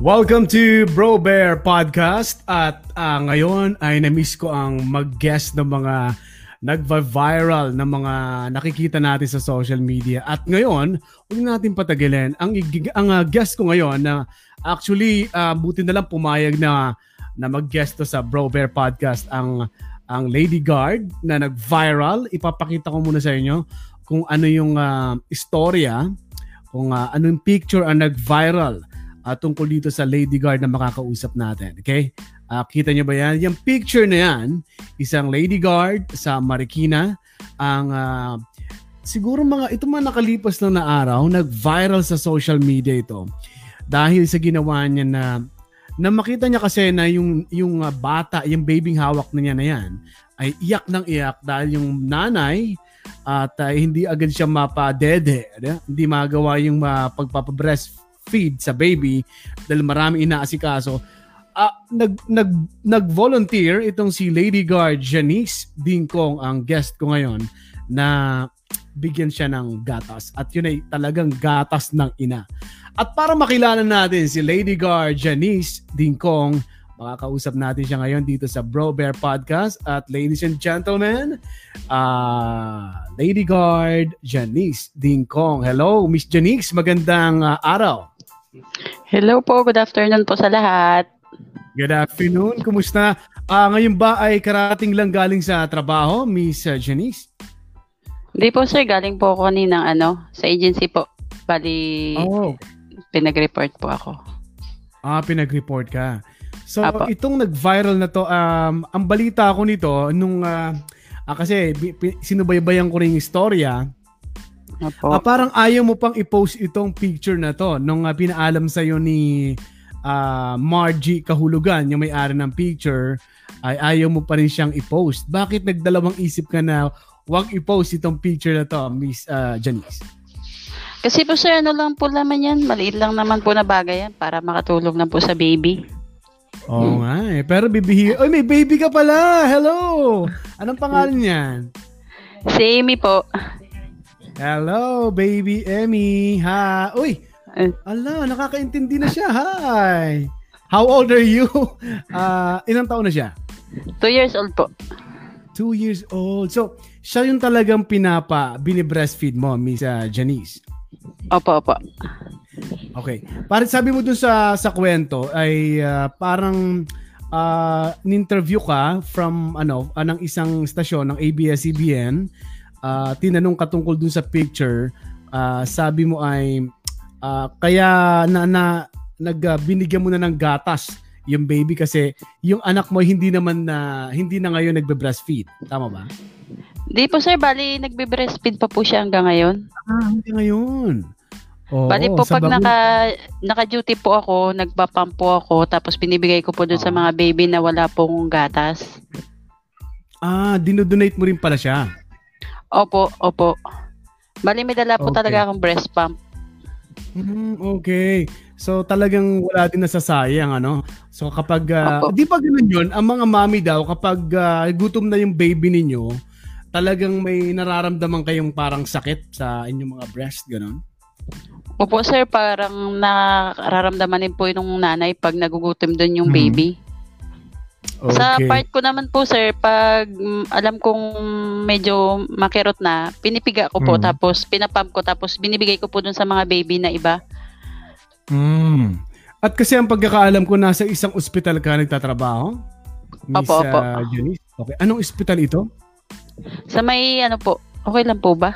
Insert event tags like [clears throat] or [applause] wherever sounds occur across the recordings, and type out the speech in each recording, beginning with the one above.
Welcome to Bro Bear Podcast at uh, ngayon ay na-miss ko ang mag-guest ng mga nagva-viral na mga nakikita natin sa social media. At ngayon, huwag natin patagilin. Ang, ang uh, guest ko ngayon na actually uh, buti na lang pumayag na na mag-guest to sa Bro Bear Podcast ang ang Lady Guard na nag-viral. Ipapakita ko muna sa inyo kung ano yung uh, istorya, kung uh, anong picture ang nag-viral uh, tungkol dito sa Lady Guard na makakausap natin. Okay? Uh, kita niyo ba yan? Yung picture na yan, isang Lady Guard sa Marikina. Ang uh, siguro mga ito man nakalipas lang na araw, nag-viral sa social media ito. Dahil sa ginawa niya na na makita niya kasi na yung yung bata, yung babying hawak na niya na yan ay iyak ng iyak dahil yung nanay at uh, hindi agad siya mapadede, hindi magawa yung uh, pagpapabreast feed sa baby dahil marami inaasikaso. Uh, nag nag nag-volunteer itong si Lady Guard Janice Dingkong ang guest ko ngayon na bigyan siya ng gatas at yun ay talagang gatas ng ina. At para makilala natin si Lady Guard Janice Dingkong, makakausap natin siya ngayon dito sa Bro Bear Podcast at ladies and gentlemen, uh, Lady Guard Janice Dingkong. Hello, Miss Janice, magandang uh, araw. Hello po, good afternoon po sa lahat. Good afternoon, kumusta? Uh, ngayon ba ay karating lang galing sa trabaho, Miss Janice? Hindi po sir, galing po ako kaninang ano, sa agency po. Bali, oh. pinag-report po ako. Ah, pinag-report ka. So, Apo. itong nag-viral na to, um, ang balita ko nito, nung, uh, ah, kasi sinubaybayan ko rin yung istorya, Opo. Uh, parang ayaw mo pang i-post itong picture na to nung uh, pinaalam sa iyo ni uh, Margie Kahulugan, yung may-ari ng picture, ay ayaw mo pa rin siyang i-post. Bakit nagdalawang isip ka na wag i-post itong picture na to, Miss uh, Janice? Kasi po sir, ano lang po naman yan, maliit lang naman po na bagay yan para makatulong na po sa baby. Oo hmm. nga eh. Pero bibihi, oy may baby ka pala! Hello! Anong pangalan niyan? Si Amy po. Hello, baby Emmy. Ha. Uy. Ala, nakakaintindi na siya. Hi. How old are you? Uh, [laughs] ilang taon na siya? Two years old po. Two years old. So, siya yung talagang pinapa, bini-breastfeed mo, Miss uh, Janice. Opo, opo. Okay. Para sabi mo dun sa sa kwento ay uh, parang uh, in-interview ka from ano, uh, ng isang stasyon ng ABS-CBN uh, tinanong ka tungkol dun sa picture, uh, sabi mo ay uh, kaya na, na nag uh, binigyan mo na ng gatas yung baby kasi yung anak mo hindi naman na hindi na ngayon nagbe-breastfeed. Tama ba? Hindi po sir, bali nagbe-breastfeed pa po siya hanggang ngayon. Ah, hanggang ngayon. Oo, bali po pag naka naka-duty po ako, nagpa-pump po ako tapos binibigay ko po doon oh. sa mga baby na wala pong gatas. Ah, dinodonate mo rin pala siya. Opo, opo. Bali, may dala po okay. talaga akong breast pump. Mm, okay. So talagang wala din nasasayang ano. So kapag uh, di pa ganoon 'yon, ang mga mami daw kapag uh, gutom na yung baby ninyo, talagang may nararamdaman kayong parang sakit sa inyong mga breast ganoon. Opo sir, parang nararamdaman din po yung nanay pag nagugutom doon yung hmm. baby. Okay. Sa part ko naman po sir, pag mm, alam kong medyo makirot na, pinipiga ko po mm. tapos pinapump ko tapos binibigay ko po dun sa mga baby na iba. Mm. At kasi ang pagkakaalam ko nasa isang ospital ka nagtatrabaho? Miss opo, opo. Uh, Janice? Okay. Anong ospital ito? Sa may ano po, okay lang po ba?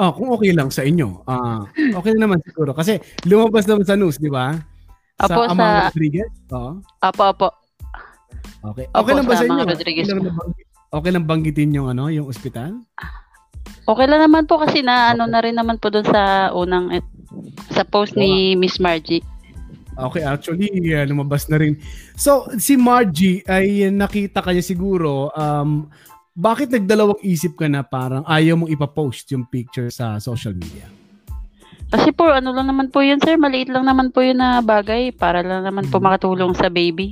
Ah, kung okay lang sa inyo. Ah, uh, okay naman siguro kasi lumabas naman sa news, di ba? Sa Amang sa... Rodriguez? Oo. Apo, apo. Okay. Okay Opo, lang ba sa inyo? Okay lang, okay lang banggitin yung ano, yung ospital? Okay lang naman po kasi na ano na rin naman po doon sa unang eh, sa post ni Miss Margie. Okay, actually uh, lumabas na rin. So, si Margie ay nakita kanya siguro um bakit nagdalawang isip ka na parang ayaw mong ipa-post yung picture sa social media? Kasi po, ano lang naman po yun, sir. Maliit lang naman po yun na bagay para lang naman po hmm. makatulong sa baby.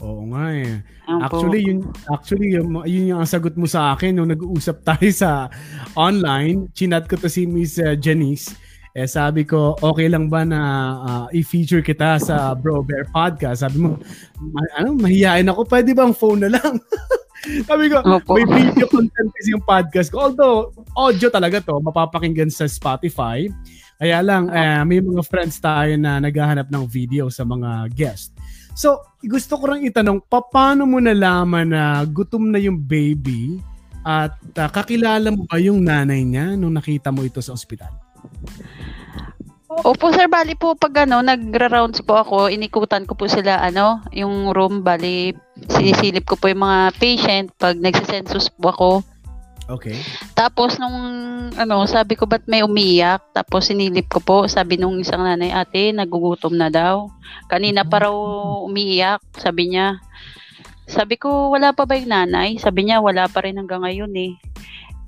Oo nga eh. Actually, yun, actually, yun, yun yung sagot mo sa akin nung nag-uusap [laughs] tayo sa online. Chinat ko to si Miss uh, Janice. Eh sabi ko, okay lang ba na uh, i-feature kita sa Bro Bear Podcast? Sabi mo, ma- ano, mahihain ako, pwede bang phone na lang? [laughs] sabi ko, Opo. may video content kasi yung podcast ko. Although, audio talaga to, mapapakinggan sa Spotify. Kaya lang, uh, may mga friends tayo na naghahanap ng video sa mga guest. So, gusto ko lang itanong, paano mo nalaman na gutom na yung baby at uh, kakilala mo ba yung nanay niya nung nakita mo ito sa ospital? Opo sir, bali po pag ano, nagra-rounds po ako, inikutan ko po sila ano, yung room, bali sinisilip ko po yung mga patient pag nagsisensus po ako. Okay. Tapos nung ano, sabi ko ba't may umiyak? Tapos sinilip ko po, sabi nung isang nanay, ate, nagugutom na daw. Kanina pa raw umiiyak, sabi niya. Sabi ko, wala pa ba yung nanay? Sabi niya, wala pa rin hanggang ngayon eh.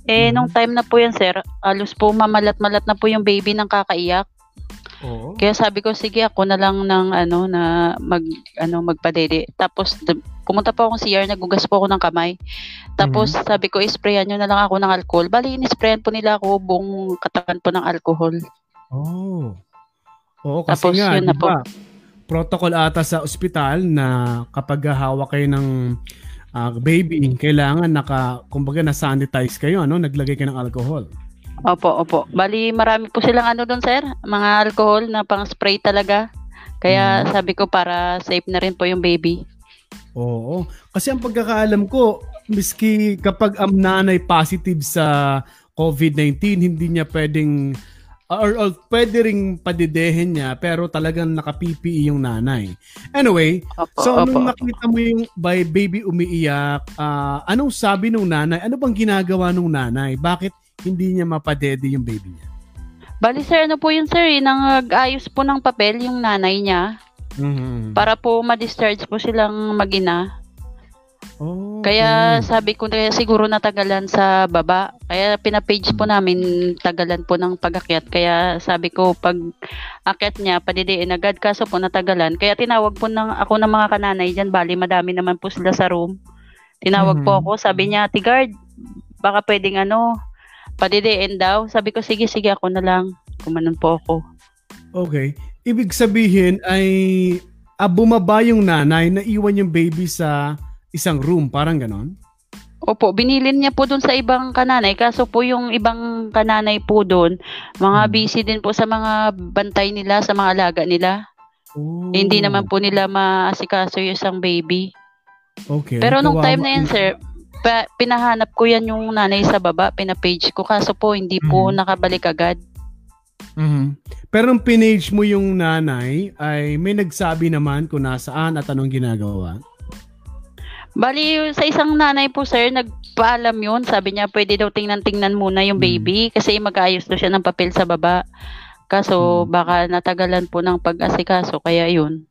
Eh, mm-hmm. nung time na po yan, sir, alos po mamalat-malat na po yung baby ng kakaiyak. Oo. Kaya sabi ko sige ako na lang ng ano na mag ano magpadede. Tapos pumunta pa ako sa CR, nagugas po ako ng kamay. Tapos mm-hmm. sabi ko isprayan niyo na lang ako ng alcohol. Bali inisprayan po nila ako buong katawan po ng alcohol. Oh. Oo, kasi Tapos, nga, yun na po. protocol ata sa ospital na kapag hawak kayo ng uh, baby, kailangan naka, kumbaga na-sanitize kayo, ano? Naglagay kayo ng alcohol. Opo, opo. Bali, marami po silang ano doon, sir. Mga alcohol na pang spray talaga. Kaya mm. sabi ko para safe na rin po yung baby. Oo. Kasi ang pagkakaalam ko, miski kapag ang nanay positive sa COVID-19, hindi niya pwedeng or, or pwede ring padidehin niya pero talagang naka-PPE yung nanay. Anyway, opo, so opo, nung nakita mo yung by baby umiiyak, uh, anong sabi nung nanay? Ano bang ginagawa nung nanay? Bakit hindi niya mapadede yung baby niya? Bali sir, ano po yun sir, eh, nag-ayos po ng papel yung nanay niya mm-hmm. para po ma-discharge po silang magina. Oh, okay. Kaya sabi ko na siguro natagalan sa baba. Kaya pinapage po namin tagalan po ng pag-akyat. Kaya sabi ko pag akyat niya, padidiin agad. Kaso po natagalan. Kaya tinawag po ng, ako ng mga kananay dyan. Bali, madami naman po sila sa room. Tinawag mm-hmm. po ako. Sabi niya, Tigard, baka pwedeng ano, padidiin daw. Sabi ko, sige, sige, ako na lang. Kumanon po ako. Okay. Ibig sabihin ay ah, bumaba yung nanay na iwan yung baby sa isang room, parang ganon? Opo, binilin niya po doon sa ibang kananay. Kaso po yung ibang kananay po doon, mga hmm. busy din po sa mga bantay nila, sa mga alaga nila. Oh. hindi naman po nila maasikaso yung isang baby. Okay. Pero nung time na yan, sir, pa, pinahanap ko yan yung nanay sa baba, pinapage ko. Kaso po, hindi po mm-hmm. nakabalik agad. Mm-hmm. Pero nung pinage mo yung nanay, ay may nagsabi naman kung nasaan at anong ginagawa? Bali, sa isang nanay po, sir, nagpaalam yun. Sabi niya, pwede daw tingnan-tingnan muna yung mm-hmm. baby kasi mag-ayos daw siya ng papel sa baba. Kaso, mm-hmm. baka natagalan po ng pag-asikaso, kaya yun.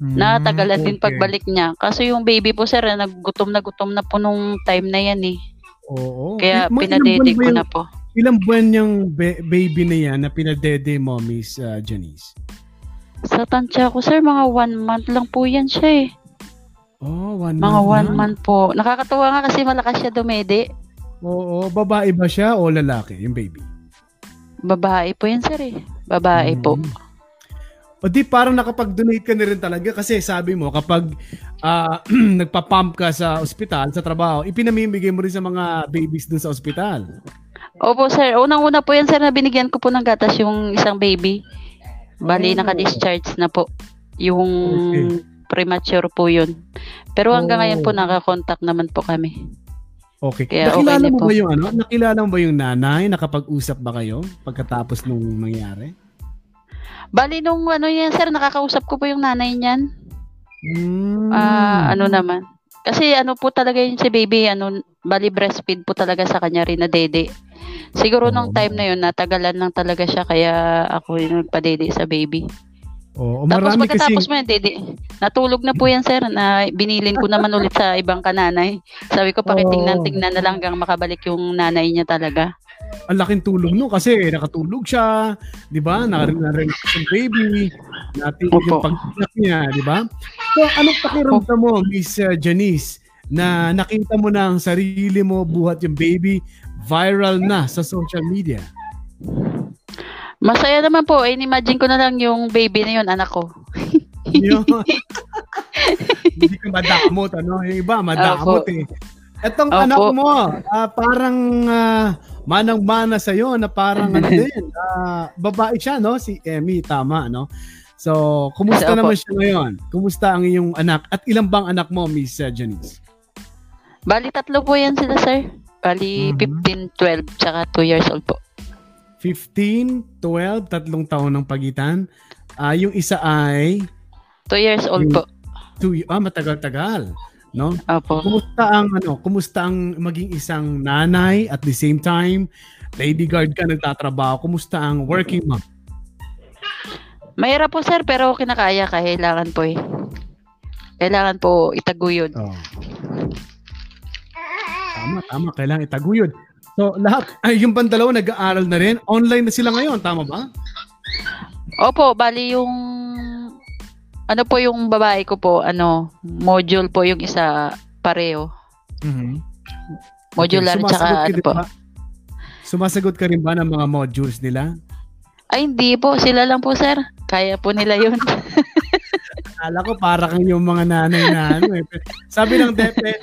Mm, Natagalan okay. din pagbalik niya. Kaso yung baby po sir, naggutom na gutom na po nung time na yan eh. Oo. Kaya Ma- pinadede ko na po. Ilang buwan yung be- baby na yan na pinadede mo, Miss uh, Janice? Sa tansya ko sir, mga one month lang po yan siya eh. Oh, one mga month one na? month po. Nakakatuwa nga kasi malakas siya dumede. Oo, babae ba siya o lalaki yung baby? Babae po yan sir eh. Babae mm. po. O di parang nakapag-donate ka na rin talaga kasi sabi mo kapag uh, [clears throat] nagpa-pump ka sa ospital, sa trabaho, ipinamimigay mo rin sa mga babies dun sa ospital. Opo sir, unang-una po yan sir na binigyan ko po ng gatas yung isang baby. Bali, oh. naka-discharge na po. Yung okay. Premature po yun. Pero hanggang oh. ngayon po nakakontakt naman po kami. Okay. Kaya Nakilala okay mo po. ba yung ano? Nakilala mo ba yung nanay? Nakapag-usap ba kayo pagkatapos nung mangyari? Bali nung ano yan, sir, nakakausap ko po yung nanay niyan. Mm. Uh, ano naman. Kasi ano po talaga yun si baby, ano, bali breastfeed po talaga sa kanya rin na dede. Siguro oh. nung time na yun, natagalan lang talaga siya, kaya ako yung nagpa-dede sa baby. Oo, oh, Tapos pagkatapos kasi... mo yan, dede, natulog na po yan, sir, na binilin ko naman ulit sa ibang kananay. Sabi ko, pakitingnan-tingnan na lang hanggang makabalik yung nanay niya talaga ang laking tulong no kasi nakatulog siya, 'di ba? Narinig yung baby, natin yung pagkinak niya, 'di ba? So anong pakiramdam mo, Miss uh, Janice, na nakita mo na ang sarili mo buhat yung baby viral na sa social media? Masaya naman po. Eh, imagine ko na lang yung baby na yun, anak ko. Yun. [laughs] Hindi ka madamot, ano? Yung iba, madamot Opo. eh. Etong Opo. anak mo, ah, parang ah, manang-mana sa'yo na parang ano [laughs] din, ah, babae siya, no? Si Emmy, tama, no? So, kumusta Opo. naman siya ngayon? Kumusta ang iyong anak? At ilang bang anak mo, Miss uh, Janice? Bali, tatlo po yan sila, sir. Bali, Mhm. 15, 12, tsaka 2 years old po. 15, 12, tatlong taon ng pagitan. Ah, yung isa ay 2 years old Yung- po. two, ah, matagal-tagal, no? Opo. Kumusta ang ano, kumusta ang maging isang nanay at the same time lady guard ka nagtatrabaho? Kumusta ang working mom? Mahirap po, sir, pero kinakaya. Kailangan po eh. Kailangan po itaguyod. Oh. Tama, tama, kailangan itaguyod. So, lahat ay yung bandalawa nag-aaral na rin. Online na sila ngayon, tama ba? Opo, bali yung ano po yung babae ko po, ano, module po yung isa pareho. Mhm. Modular Okay, tsaka ano po. ba? Sumasagot ka rin ba ng mga modules nila? Ay, hindi po. Sila lang po, sir. Kaya po nila yun. [laughs] [laughs] Akala ko para kang yung mga nanay na ano eh. Sabi ng DepEd,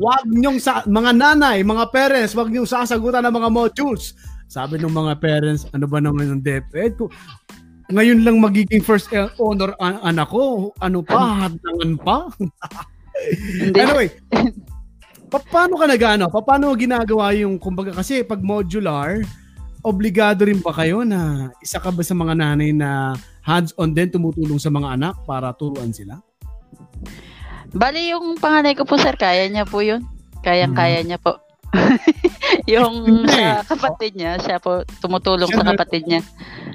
wag niyong sa mga nanay, mga parents, wag niyong sasagutan ng mga modules. Sabi ng mga parents, ano ba naman ng DepEd? Ngayon lang magiging first honor an- anak ko. Ano pa? Hadangan pa? [laughs] hindi. anyway, pa- paano ka nagano? Pa- Paano ginagawa yung, kumbaga kasi pag modular, obligado rin ba kayo na isa ka ba sa mga nanay na hands-on din tumutulong sa mga anak para turuan sila? Bali yung panganay ko po, sir, kaya niya po yun. Kayang-kaya niya po. [laughs] yung sa kapatid niya, siya po tumutulong Siya sa kapatid niya.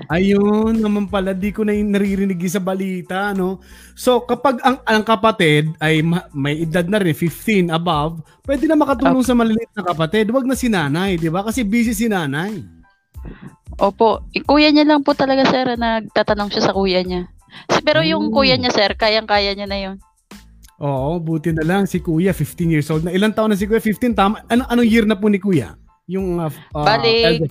Ayun, naman pala, di ko na yung naririnig sa balita, no? So, kapag ang, ang kapatid ay ma- may edad na rin, 15 above, pwede na makatulong sa maliliit na kapatid. Huwag na si nanay, di ba? Kasi busy si nanay. Opo, yung kuya niya lang po talaga, sir, na nagtatanong siya sa kuya niya. Pero yung Oh. kuya niya, sir, kayang-kaya niya na yun. Oo, buti na lang si Kuya, 15 years old na. Ilang taon na si Kuya? 15, tama. Ano, anong year na po ni Kuya? Yung uh, uh, Bali,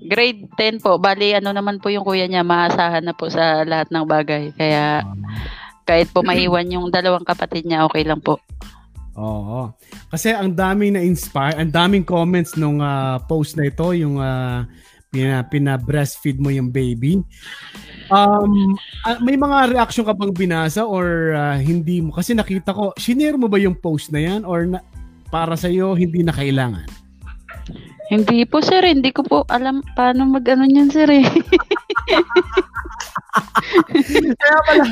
Grade 10 po. Bali, ano naman po yung kuya niya, maasahan na po sa lahat ng bagay. Kaya, kahit po maiwan yung dalawang kapatid niya, okay lang po. Oo. Kasi ang daming na-inspire, ang daming comments nung ah, post na ito, yung ah, pina, pina-breastfeed mo yung baby. Um, ah, may mga reaction ka bang binasa or ah, hindi mo? Kasi nakita ko, shinare mo ba yung post na yan or na, para sa'yo hindi na kailangan? Hindi po, sir. Hindi ko po alam paano mag-ano niyan, sir. Eh. [laughs] kaya pala,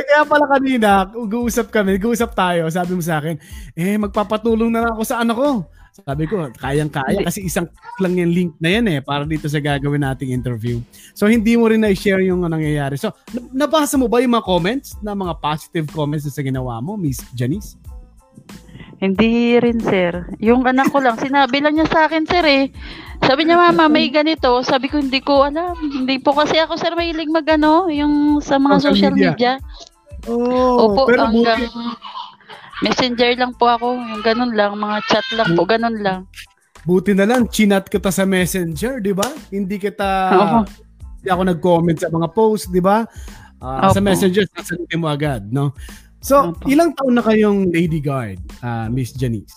kaya pala kanina, mag-uusap kami, nag-uusap tayo, sabi mo sa akin, eh, magpapatulong na lang ako sa anak ko. Sabi ko, kayang-kaya kasi isang click lang yung link na yan eh para dito sa gagawin nating interview. So, hindi mo rin na-share yung nangyayari. So, na- nabasa mo ba yung mga comments na mga positive comments sa ginawa mo, Miss Janice? Hindi rin, sir. Yung anak ko lang, sinabi lang niya sa akin, sir, eh. Sabi niya, mama, may ganito. Sabi ko, hindi ko alam. Hindi po kasi ako, sir, mahilig mag, ano, yung sa mga Social social, media. media. Oh, Opo, pero hanggang buti, messenger lang po ako. Yung ganun lang, mga chat lang po, ganun lang. buti na lang, chinat kita sa messenger, di ba? Hindi kita, Opo. hindi ako nag-comment sa mga post, di ba? Ah, sa messenger, sasagutin mo agad, no? So, Opo. ilang taon na kayong lady guard, ah, Miss Janice?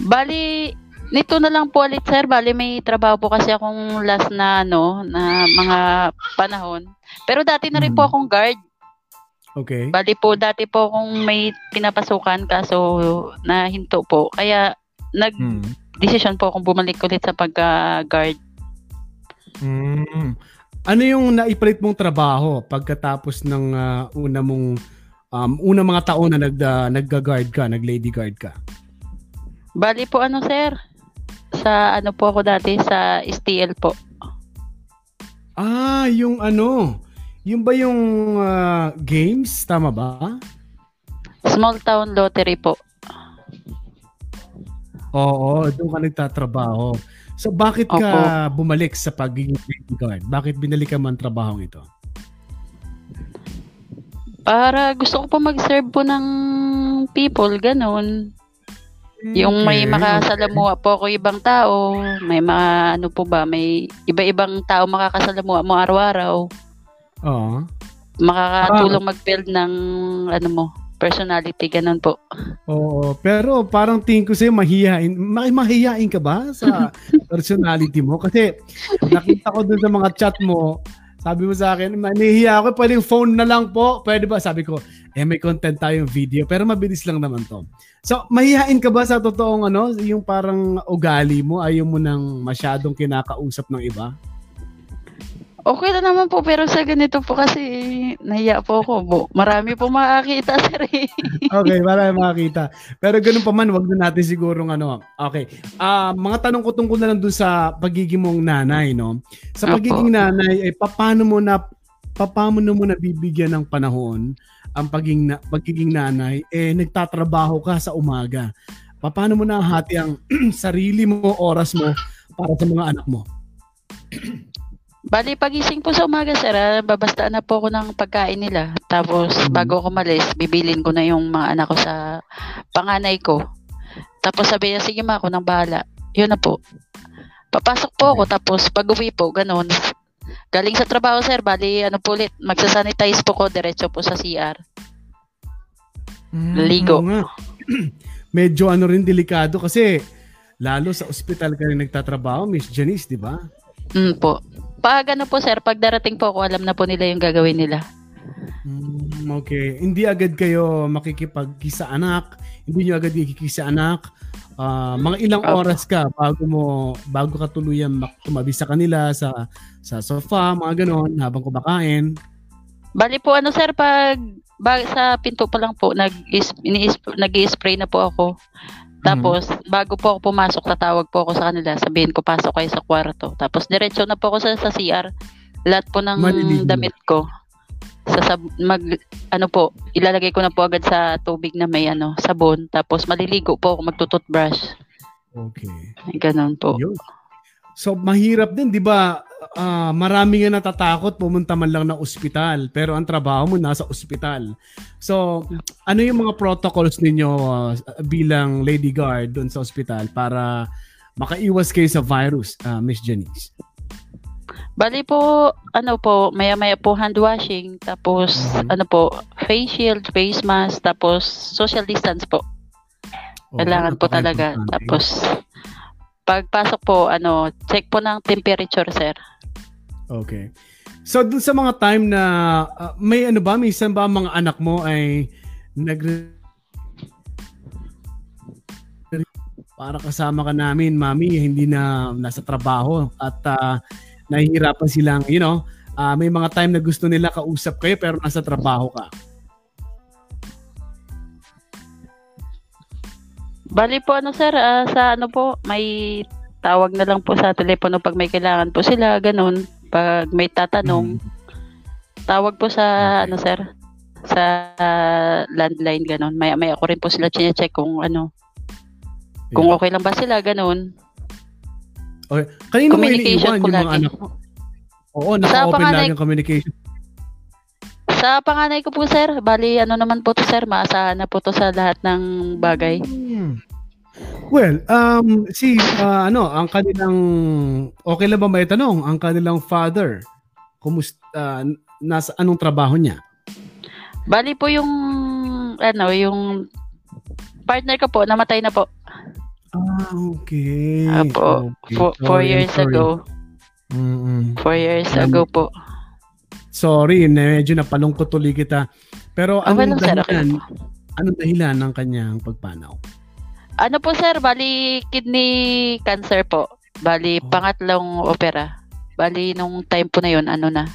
Bali, nito na lang po ulit, sir. Bali, may trabaho po kasi akong last na, ano, na mga panahon. Pero dati na rin po Mhm. akong guard. Okay. Bali po, dati po akong may pinapasukan kaso nahinto po. Kaya, nag-decision po akong bumalik ulit sa pagka-guard. Mm. Ano yung naipalit mong trabaho pagkatapos ng ah, una mong um, una mga taon na nag uh, nagga-guard ka, nag-lady guard ka? Bali po, ano, sir? Sa ano po ako dati, sa STL po. Ah, yung ano, yung ba yung ah, games, tama ba? Small Town Lottery po. Oo, doon ka nagtatrabaho. So bakit ka bumalik sa pagiging lady guard? Bakit binalik ka man trabaho ito? Para gusto ko po mag-serve po ng people, ganun. Yung may makasalamuha po ako ibang tao, may mga ano po ba, may iba-ibang tao makakasalamuha mo araw-araw. Oo. Makakatulong mag-build ng ano mo, personality, ganun po. Oo, pero parang tingin ko sa'yo, mahihain. Ma- mahihain ka ba sa [laughs] personality mo? Kasi nakita ko dun sa mga chat mo, sabi mo sa akin, nahihiya ako, pwedeng phone na lang po. Pwede ba? Sabi ko, eh may content tayong video, pero mabilis lang naman to. So, mahihain ka ba sa totoong ano, yung parang ugali mo, ayaw mo nang masyadong kinakausap ng iba? Okay na naman po, pero sa ganito po kasi, nahiya po ako po. Marami po makakita, [laughs] sir. Eh. okay, marami makakita. Pero ganun pa man, wag na natin siguro ano. Okay. Uh, mga tanong ko tungkol na lang dun sa pagiging mong nanay, no? Sa pagiging Opo. nanay, ay paano mo na paano mo na bibigyan ng panahon ang pagiging, na, pagiging nanay, eh nagtatrabaho ka sa umaga. Paano mo nahati ang [clears throat] sarili mo, oras mo para sa mga anak mo? [clears throat] Bali, pagising po sa umaga, sir, ah, babastaan na po ako ng pagkain nila. Tapos, mm-hmm. bago ako malis, bibilin ko na yung mga anak ko sa panganay ko. Tapos sabi niya, sige ma, ako nang bahala. Yun na po. Papasok po ako, tapos pag uwi po, ganun. Galing sa trabaho, sir, bali, ano po ulit, magsasanitize po ko, diretso po sa CR. Mm, Ligo. [clears throat] Medyo ano rin delikado kasi lalo sa ospital ka rin nagtatrabaho, Miss Janice, di ba? Mm po. Pag ano po sir, pag darating po ako, alam na po nila yung gagawin nila. Mm, okay. Hindi agad kayo makikipagkisa anak, hindi nyo agad ikikisa anak. Uh, mga ilang oras ka bago mo bago ka tuluyan tumabi sa kanila sa sa sofa, mga ganon habang kumakain. Bali po ano sir pag bag, sa pinto pa lang po nag nag-spray na po ako. Tapos, mm-hmm. bago po ako pumasok, tatawag po ako sa kanila. Sabihin ko, pasok kayo sa kwarto. Tapos, diretso na po ako sa, sa CR. Lahat po ng Maliligo. damit ko. Sa, sab- mag, ano po, ilalagay ko na po agad sa tubig na may ano, sabon. Tapos, maliligo po ako, magtututbrush. Okay. Ganon po. Yun. So, mahirap din, di ba? Uh, marami nga natatakot pumunta man lang ng ospital pero ang trabaho mo nasa ospital. So, ano yung mga protocols ninyo uh, bilang lady guard doon sa ospital para makaiwas kayo sa virus, uh, Miss Janice? Bali po, ano po, maya-maya po hand washing, tapos mm-hmm. ano po, face shield, face mask, tapos social distance po. Oh, Kailangan po talaga. Tapos pagpasok po, ano, check po ng temperature, sir. Okay. So dun sa mga time na uh, may ano ba, minsan ba mga anak mo ay nag para kasama ka namin, mami, hindi na nasa trabaho at uh, nahihirapan silang, you know, uh, may mga time na gusto nila kausap kayo pero nasa trabaho ka. Bali po ano sir, uh, sa ano po, may tawag na lang po sa telepono pag may kailangan po sila, ganun. Pag may tatanong, mm. tawag po sa, okay. ano sir, sa uh, landline, ganun. Maya-maya ko rin po sila check kung ano, yeah. kung okay lang ba sila, ganun. Okay. Kanino mo iniiwan yung mga anak mo? Oo, naka-open lagi ang communication. Sa panganay ko po, sir, bali ano naman po to, sir, maasahan na po to sa lahat ng bagay. Hmm. Well, um, si, uh, ano, ang kanilang, okay lang ba may tanong, ang kanilang father, kumusta, uh, nasa anong trabaho niya? Bali po yung, ano, yung partner ko po, namatay na po. Ah, okay. Apo, okay. Four, four sorry, years sorry. ago. Mm-hmm. Four years um, ago po. Sorry, medyo napalungkot tuloy kita. Pero anong okay dahilan, sir, okay. anong dahilan ng kanyang pagpanaw? Ano po sir, bali kidney cancer po. Bali oh. pangatlong opera. Bali nung time po na yon ano na.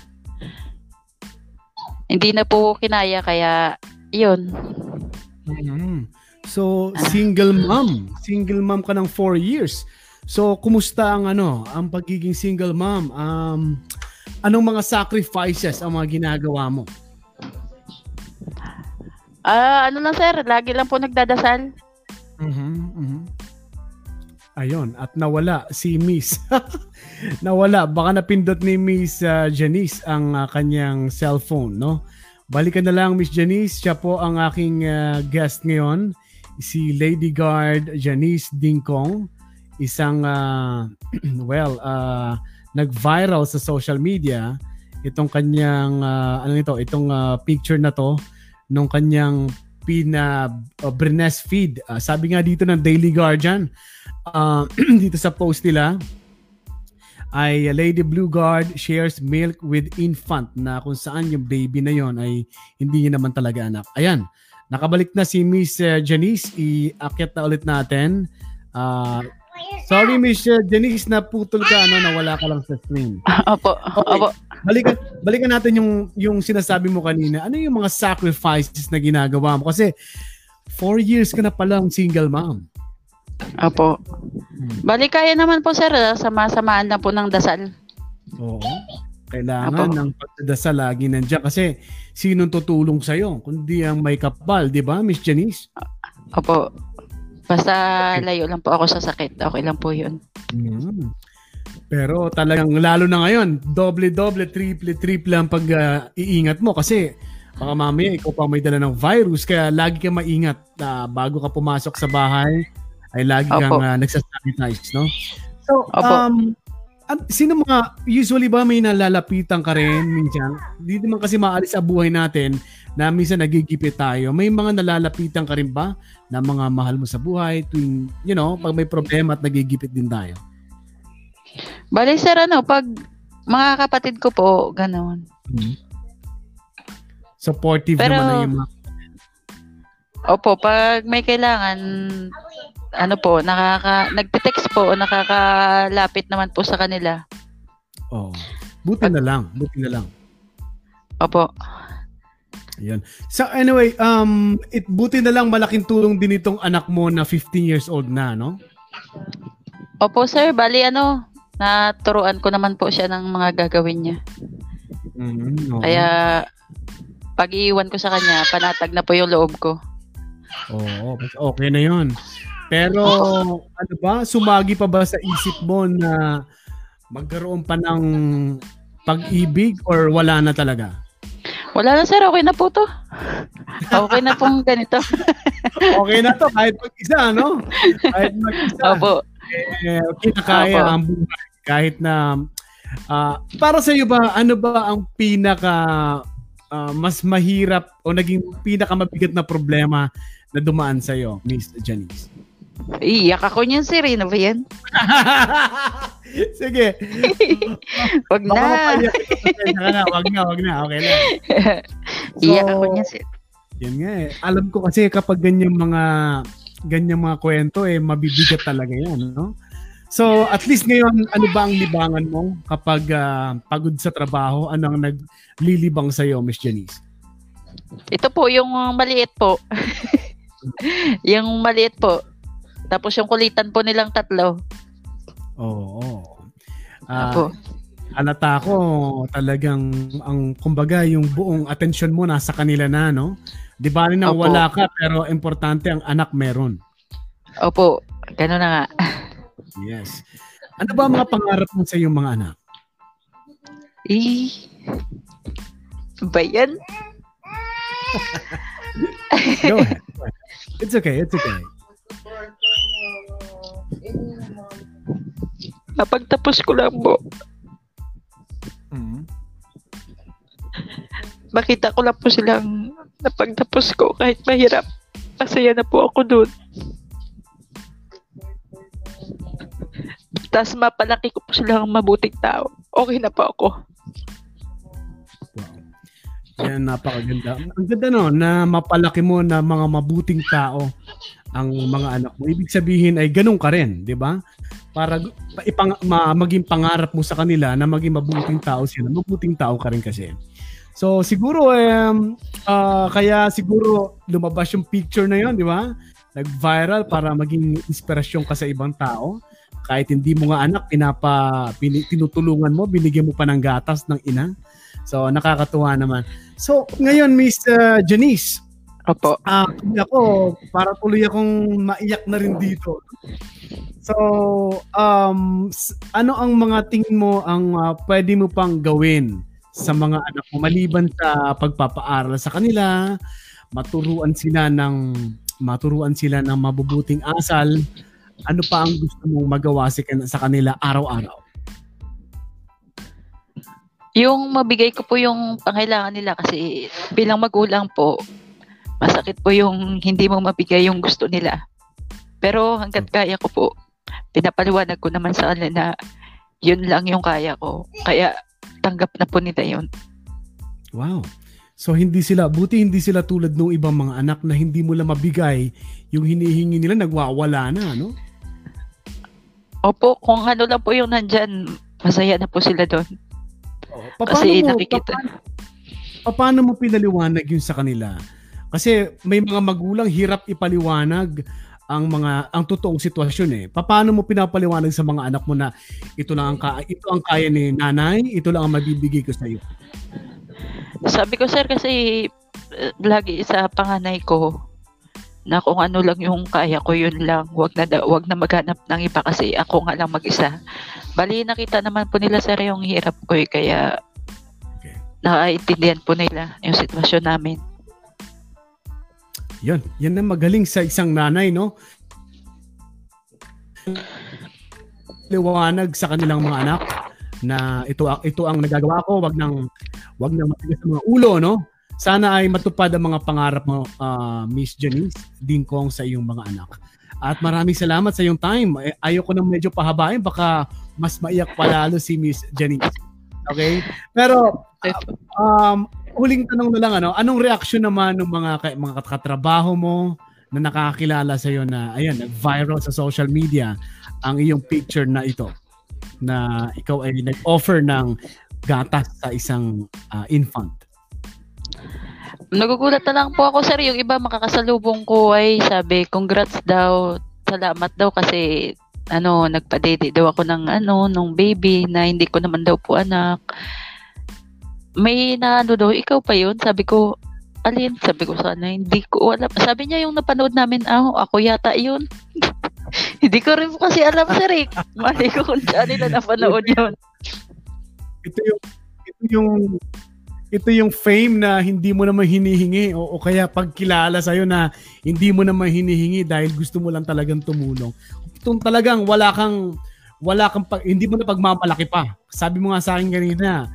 Hindi na po kinaya kaya yun. Mm-hmm. So, single mom. Single mom ka ng 4 years. So, kumusta ang ano, ang pagiging single mom? Um, anong mga sacrifices ang mga ginagawa mo? Ah, uh, ano lang sir, lagi lang po nagdadasal. Mhm. Mm-hmm. Ayun, at nawala si Miss. [laughs] nawala, baka napindot ni Miss uh, Janice ang uh, kanyang cellphone, no? Balikan na lang Miss Janice, siya po ang aking uh, guest ngayon si Lady Guard Janice Dingkong, isang uh, [clears throat] well, uh, nag-viral sa social media itong kanyang uh, ano ito, itong uh, picture na to nung kanyang pina uh, breast feed. Uh, sabi nga dito ng Daily Guardian, uh, [clears throat] dito sa post nila, ay Lady Blue Guard shares milk with infant na kung saan yung baby na yon ay hindi niya naman talaga anak. Ayan, nakabalik na si Miss uh, Janice. Iakyat na ulit natin. Uh, sorry Miss Janice, naputol ka, ano, nawala ka lang sa screen. [laughs] Opo, okay. opo. Balikan, balikan natin yung, yung sinasabi mo kanina. Ano yung mga sacrifices na ginagawa mo? Kasi four years ka na palang single mom. Opo. Hmm. Bali kaya naman po sir, ah, sama-samaan na po ng dasal. Oo. Kailangan Apo. ng pagdadasal lagi nandiyan kasi sinong tutulong sa iyo kundi ang may kapal, 'di ba, Miss Janice? Opo. Basta layo lang po ako sa sakit. Okay lang po 'yun. Hmm. Pero talagang lalo na ngayon, doble-doble, triple-triple ang pag-iingat uh, mo kasi baka mamaya ikaw pa may dala ng virus kaya lagi kang maingat uh, bago ka pumasok sa bahay ay lagi Opo. kang uh, nagsasanitize, no? So, Opo. um, sino mga, usually ba may nalalapitan ka rin minsan? Hindi naman kasi maalis sa buhay natin na minsan nagigipit tayo. May mga nalalapitan ka rin ba na mga mahal mo sa buhay tuwing, you know, pag may problema at nagigipit din tayo? Bali, sir, ano, pag mga kapatid ko po, ganoon. Hmm. Supportive Pero, naman na yung mga Opo, pag may kailangan, ano po, nakaka nagte-text po o nakakalapit naman po sa kanila. Oh. Buti na lang, buti na lang. Opo. Ayun. So anyway, um it buti na lang malaking tulong din itong anak mo na 15 years old na, no? Opo, sir. Bali ano, naturuan ko naman po siya ng mga gagawin niya. Mm-hmm, okay. Kaya pag iiwan ko sa kanya, panatag na po yung loob ko. Oo, okay na 'yon. Pero ano ba, sumagi pa ba sa isip mo na magkaroon pa ng pag-ibig or wala na talaga? Wala na sir, okay na po to. Okay na pong ganito. [laughs] okay na to kahit mag-isa, no? Kahit mag-isa. Opo. Eh, okay na kaya Opo. ang buhay. Kahit na, uh, para sa iyo ba, ano ba ang pinaka uh, mas mahirap o naging pinaka mabigat na problema na dumaan sa iyo, Miss Janice? Iyak ako niyan, sir. Ano ba yan? [laughs] [laughs] Sige. wag na. na. Wag na, wag na. Okay lang. [laughs] So, Iyak ako niyan, sir. Yan nga eh. Alam ko kasi kapag ganyan mga ganyan mga kwento eh mabibigat talaga yan, no? So, at least ngayon, ano ba ang libangan mo kapag uh, pagod sa trabaho? Ano ang naglilibang sa iyo, Miss Janice? Ito po, yung maliit po. [laughs] yung maliit po. Tapos yung kulitan po nilang tatlo. Oo. Oh, oh. Uh, Alata ko talagang ang kumbaga yung buong atensyon mo nasa kanila na no. 'Di ba rin na Opo. wala ka pero importante ang anak meron. Opo, gano'n na nga. yes. Ano ba mga pangarap mo sa iyong mga anak? Eh, ba yan? [laughs] Go ahead. It's okay, it's okay. Napagtapos ko lang po. Mm-hmm. Makita ko lang po silang napagtapos ko kahit mahirap. Masaya na po ako doon. Tapos mapalaki ko po silang mabuting tao. Okay na po ako. Wow. Yan, napakaganda. Ang ganda no, na mapalaki mo na mga mabuting tao ang mga anak mo. Ibig sabihin ay ganun ka rin, di ba? Para ipang, ma, maging pangarap mo sa kanila na maging mabuting tao sila. Mabuting tao ka rin kasi. So siguro um, uh, kaya siguro lumabas yung picture na yon, di ba? Nag-viral para maging inspirasyon ka sa ibang tao. Kahit hindi mo nga anak, pinapa, pin, tinutulungan mo, binigyan mo pa ng gatas ng ina. So nakakatuwa naman. So ngayon Miss uh, Janice, Opo. Ah, uh, ako, para tuloy akong maiyak na rin dito. So, um, ano ang mga tingin mo ang uh, pwede mo pang gawin sa mga anak mo maliban sa pagpapaaral sa kanila, maturuan sila ng maturuan sila ng mabubuting asal, ano pa ang gusto mong magawa sa kanila araw-araw? Yung mabigay ko po yung pangailangan nila kasi bilang magulang po, masakit po yung hindi mo mabigay yung gusto nila. Pero hanggat kaya ko po, pinapaliwanag ko naman sa kanila na yun lang yung kaya ko. Kaya tanggap na po nila yun. Wow. So hindi sila, buti hindi sila tulad ng ibang mga anak na hindi mo lang mabigay yung hinihingi nila, nagwawala na, no? Opo, kung ano lang po yung nandyan, masaya na po sila doon. Oh, Kasi mo, nakikita. Paano, paano mo pinaliwanag yun sa kanila? Kasi may mga magulang hirap ipaliwanag ang mga ang totoong sitwasyon eh. Paano mo pinapaliwanag sa mga anak mo na ito lang ang ka, ito ang kaya ni nanay, ito lang ang mabibigay ko sa iyo? Sabi ko sir kasi uh, lagi sa panganay ko na kung ano lang yung kaya ko yun lang wag na wag na maghanap ng iba kasi ako nga lang mag-isa bali nakita naman po nila sir yung hirap ko eh, kaya okay. nakaintindihan po nila yung sitwasyon namin yan, yan na magaling sa isang nanay, no? Liwanag sa kanilang mga anak na ito ito ang nagagawa ko, wag nang wag nang matigas sa mga ulo, no? Sana ay matupad ang mga pangarap mo, uh, Miss Janice Dingkong sa iyong mga anak. At maraming salamat sa iyong time. Ayoko nang medyo pahabain, baka mas maiyak pa lalo si Miss Janice. Okay? Pero uh, um, huling tanong na lang ano, anong reaksyon naman ng mga mga katrabaho mo na nakakakilala sa iyo na ayan, nag-viral sa social media ang iyong picture na ito na ikaw ay nag-offer ng gatas sa isang uh, infant. Nagugulat na lang po ako sir, yung iba makakasalubong ko ay sabi congrats daw, salamat daw kasi ano, nagpa-date daw ako ng ano, nung baby na hindi ko naman daw po anak may na ano daw, ikaw pa yun? Sabi ko, alin? Sabi ko sana, hindi ko alam. Sabi niya yung napanood namin, ah, ako yata yun. [laughs] hindi ko rin kasi alam, sir eh. Mali ko kung saan nila napanood yun. Ito yung, ito yung, ito yung fame na hindi mo naman hinihingi o, o kaya pagkilala sa'yo na hindi mo naman hinihingi dahil gusto mo lang talagang tumulong. Itong talagang wala kang, wala kang, hindi mo na pagmamalaki pa. Sabi mo nga sa akin kanina,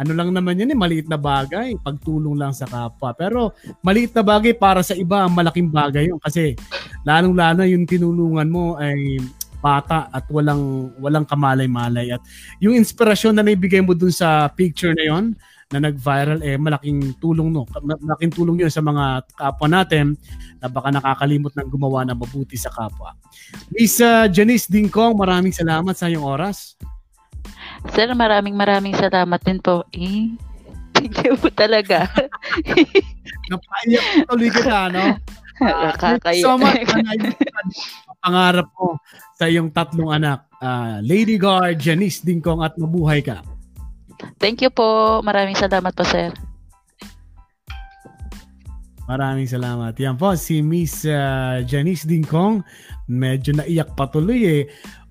ano lang naman yan eh, maliit na bagay, pagtulong lang sa kapwa. Pero maliit na bagay para sa iba, malaking bagay yun. Kasi lalong-lalo yung tinulungan mo ay bata at walang walang kamalay-malay at yung inspirasyon na naibigay mo dun sa picture na yon na nag-viral eh malaking tulong no malaking tulong yun sa mga kapwa natin na baka nakakalimot ng gumawa ng mabuti sa kapwa. Miss uh, Janice Dingkong, maraming salamat sa iyong oras. Sir, maraming maraming salamat din po. Eh, thank you po talaga. [laughs] Napaiyak tuloy ka na, no? [laughs] Nakakaya. so much. pangarap ko sa iyong tatlong anak. Uh, Lady Guard, Janice Dingkong at mabuhay ka. Thank you po. Maraming salamat po, sir. Maraming salamat. Yan po, si Miss uh, Janice Dingkong. Medyo naiyak patuloy eh.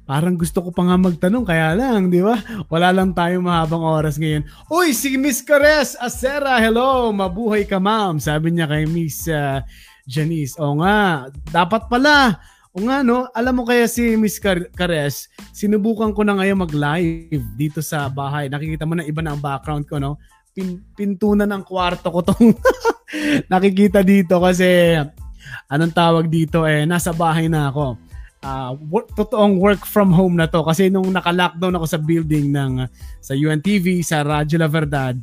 Parang gusto ko pa nga magtanong, kaya lang, di ba? Wala lang tayo mahabang oras ngayon. Uy, si Miss Cares Acera, hello, mabuhay ka ma'am. Sabi niya kay Miss uh, Janice. O nga, dapat pala. O nga, no? Alam mo kaya si Miss Car- Cares, sinubukan ko na ngayon mag-live dito sa bahay. Nakikita mo na iba na ang background ko, no? Pin- pintunan ng kwarto ko tong [laughs] nakikita dito kasi anong tawag dito eh, nasa bahay na ako uh, work, totoong work from home na to kasi nung naka-lockdown ako sa building ng sa UNTV sa Radyo La Verdad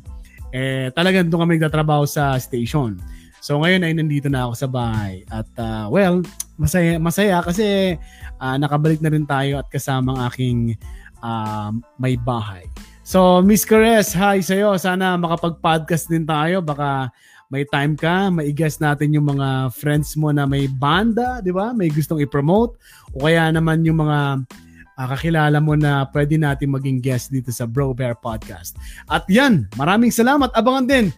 eh talagang doon kami nagtatrabaho sa station. So ngayon ay nandito na ako sa bahay at uh, well masaya masaya kasi uh, nakabalik na rin tayo at kasama ang aking uh, may bahay. So Miss Caress, hi sa iyo. Sana makapag-podcast din tayo baka may time ka, maigas natin yung mga friends mo na may banda, di ba? May gustong i-promote. O kaya naman yung mga kakilala mo na pwede natin maging guest dito sa Bro Bear Podcast. At yan, maraming salamat. Abangan din.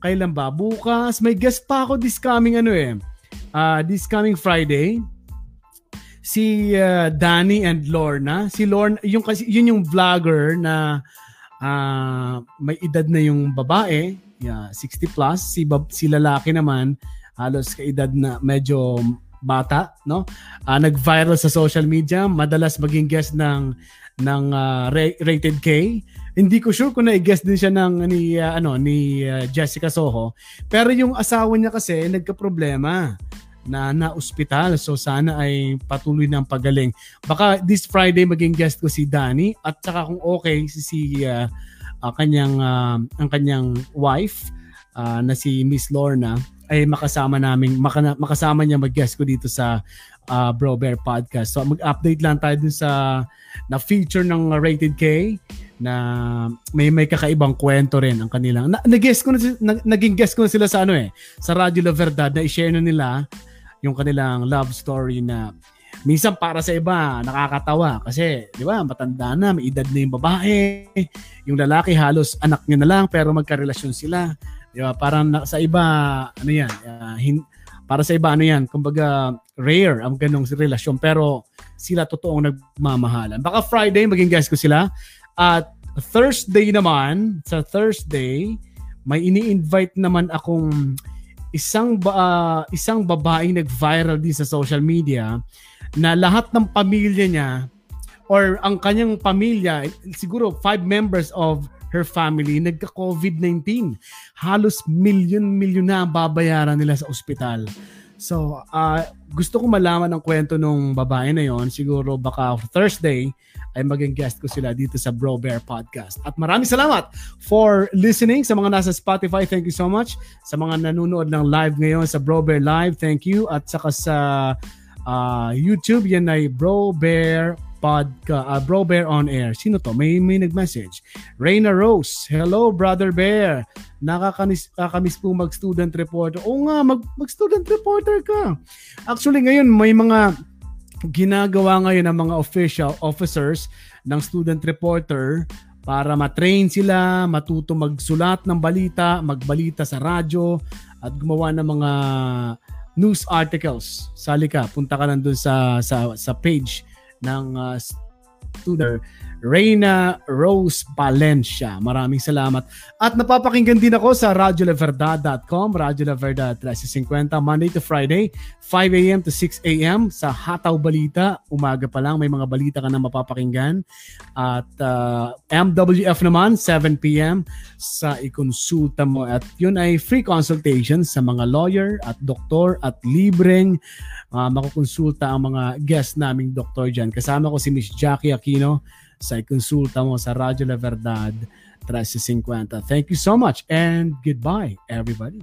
Kailan ba? Bukas. May guest pa ako this coming ano eh. Uh, this coming Friday. Si uh, Danny and Lorna. Si Lorna, yung, kasi, yun yung vlogger na uh, may edad na yung babae yeah, 60 plus. Si, bab, si lalaki naman, halos kaedad na medyo bata, no? Uh, nag-viral sa social media, madalas maging guest ng ng uh, Rated K. Hindi ko sure kung na-guest din siya ng ni uh, ano ni uh, Jessica Soho. Pero yung asawa niya kasi nagka-problema na na-ospital. So sana ay patuloy ng pagaling. Baka this Friday maging guest ko si Danny at saka kung okay si si uh, uh, kanyang uh, ang kanyang wife uh, na si Miss Lorna ay makasama namin maka, makasama niya mag-guest ko dito sa uh, Bro Bear Podcast. So mag-update lang tayo dun sa na feature ng Rated K na may may kakaibang kwento rin ang kanilang na, nag-guest ko na, na naging guest ko na sila sa ano eh sa Radyo La Verdad na i-share na nila yung kanilang love story na minsan para sa iba nakakatawa kasi di ba matanda na may edad na yung babae yung lalaki halos anak niya na lang pero magkarelasyon sila Di ba? Parang na, sa iba, ano yan, uh, hin, para sa iba, ano yan, kumbaga rare ang ganong relasyon. Pero sila totoong nagmamahalan. Baka Friday, maging guest ko sila. At Thursday naman, sa Thursday, may ini-invite naman akong isang ba, uh, isang babae nag-viral din sa social media na lahat ng pamilya niya or ang kanyang pamilya, siguro five members of her family nagka-COVID-19. Halos milyon-milyon na ang babayaran nila sa ospital. So, uh, gusto ko malaman ang kwento nung babae na yon. Siguro baka Thursday ay maging guest ko sila dito sa Bro Bear Podcast. At maraming salamat for listening sa mga nasa Spotify. Thank you so much. Sa mga nanonood ng live ngayon sa Bro Bear Live, thank you. At saka sa uh, YouTube, yan ay Bro Bear podca uh, Bro Bear on Air. Sino to? May may nag-message. Reyna Rose. Hello, Brother Bear. Nakakanis kakamiss po mag-student reporter. Oo nga, mag, mag-student reporter ka. Actually, ngayon may mga ginagawa ngayon ng mga official officers ng student reporter para matrain sila, matuto magsulat ng balita, magbalita sa radyo, at gumawa ng mga news articles. Sali ka, punta ka nandun sa, sa, sa page ng uh, student Reina Rose Palencia. Maraming salamat. At napapakinggan din ako sa radioleverdad.com, Radio La Verdad 1350, Monday to Friday, 5 a.m. to 6 a.m. sa Hataw Balita. Umaga pa lang, may mga balita ka na mapapakinggan. At uh, MWF naman, 7 p.m. sa ikonsulta mo. At yun ay free consultation sa mga lawyer at doktor at libreng uh, makukonsulta ang mga guest naming doktor dyan. Kasama ko si Miss Jackie Aquino sa konsulta mo sa Radyo La Verdad 1350. Thank you so much and goodbye everybody.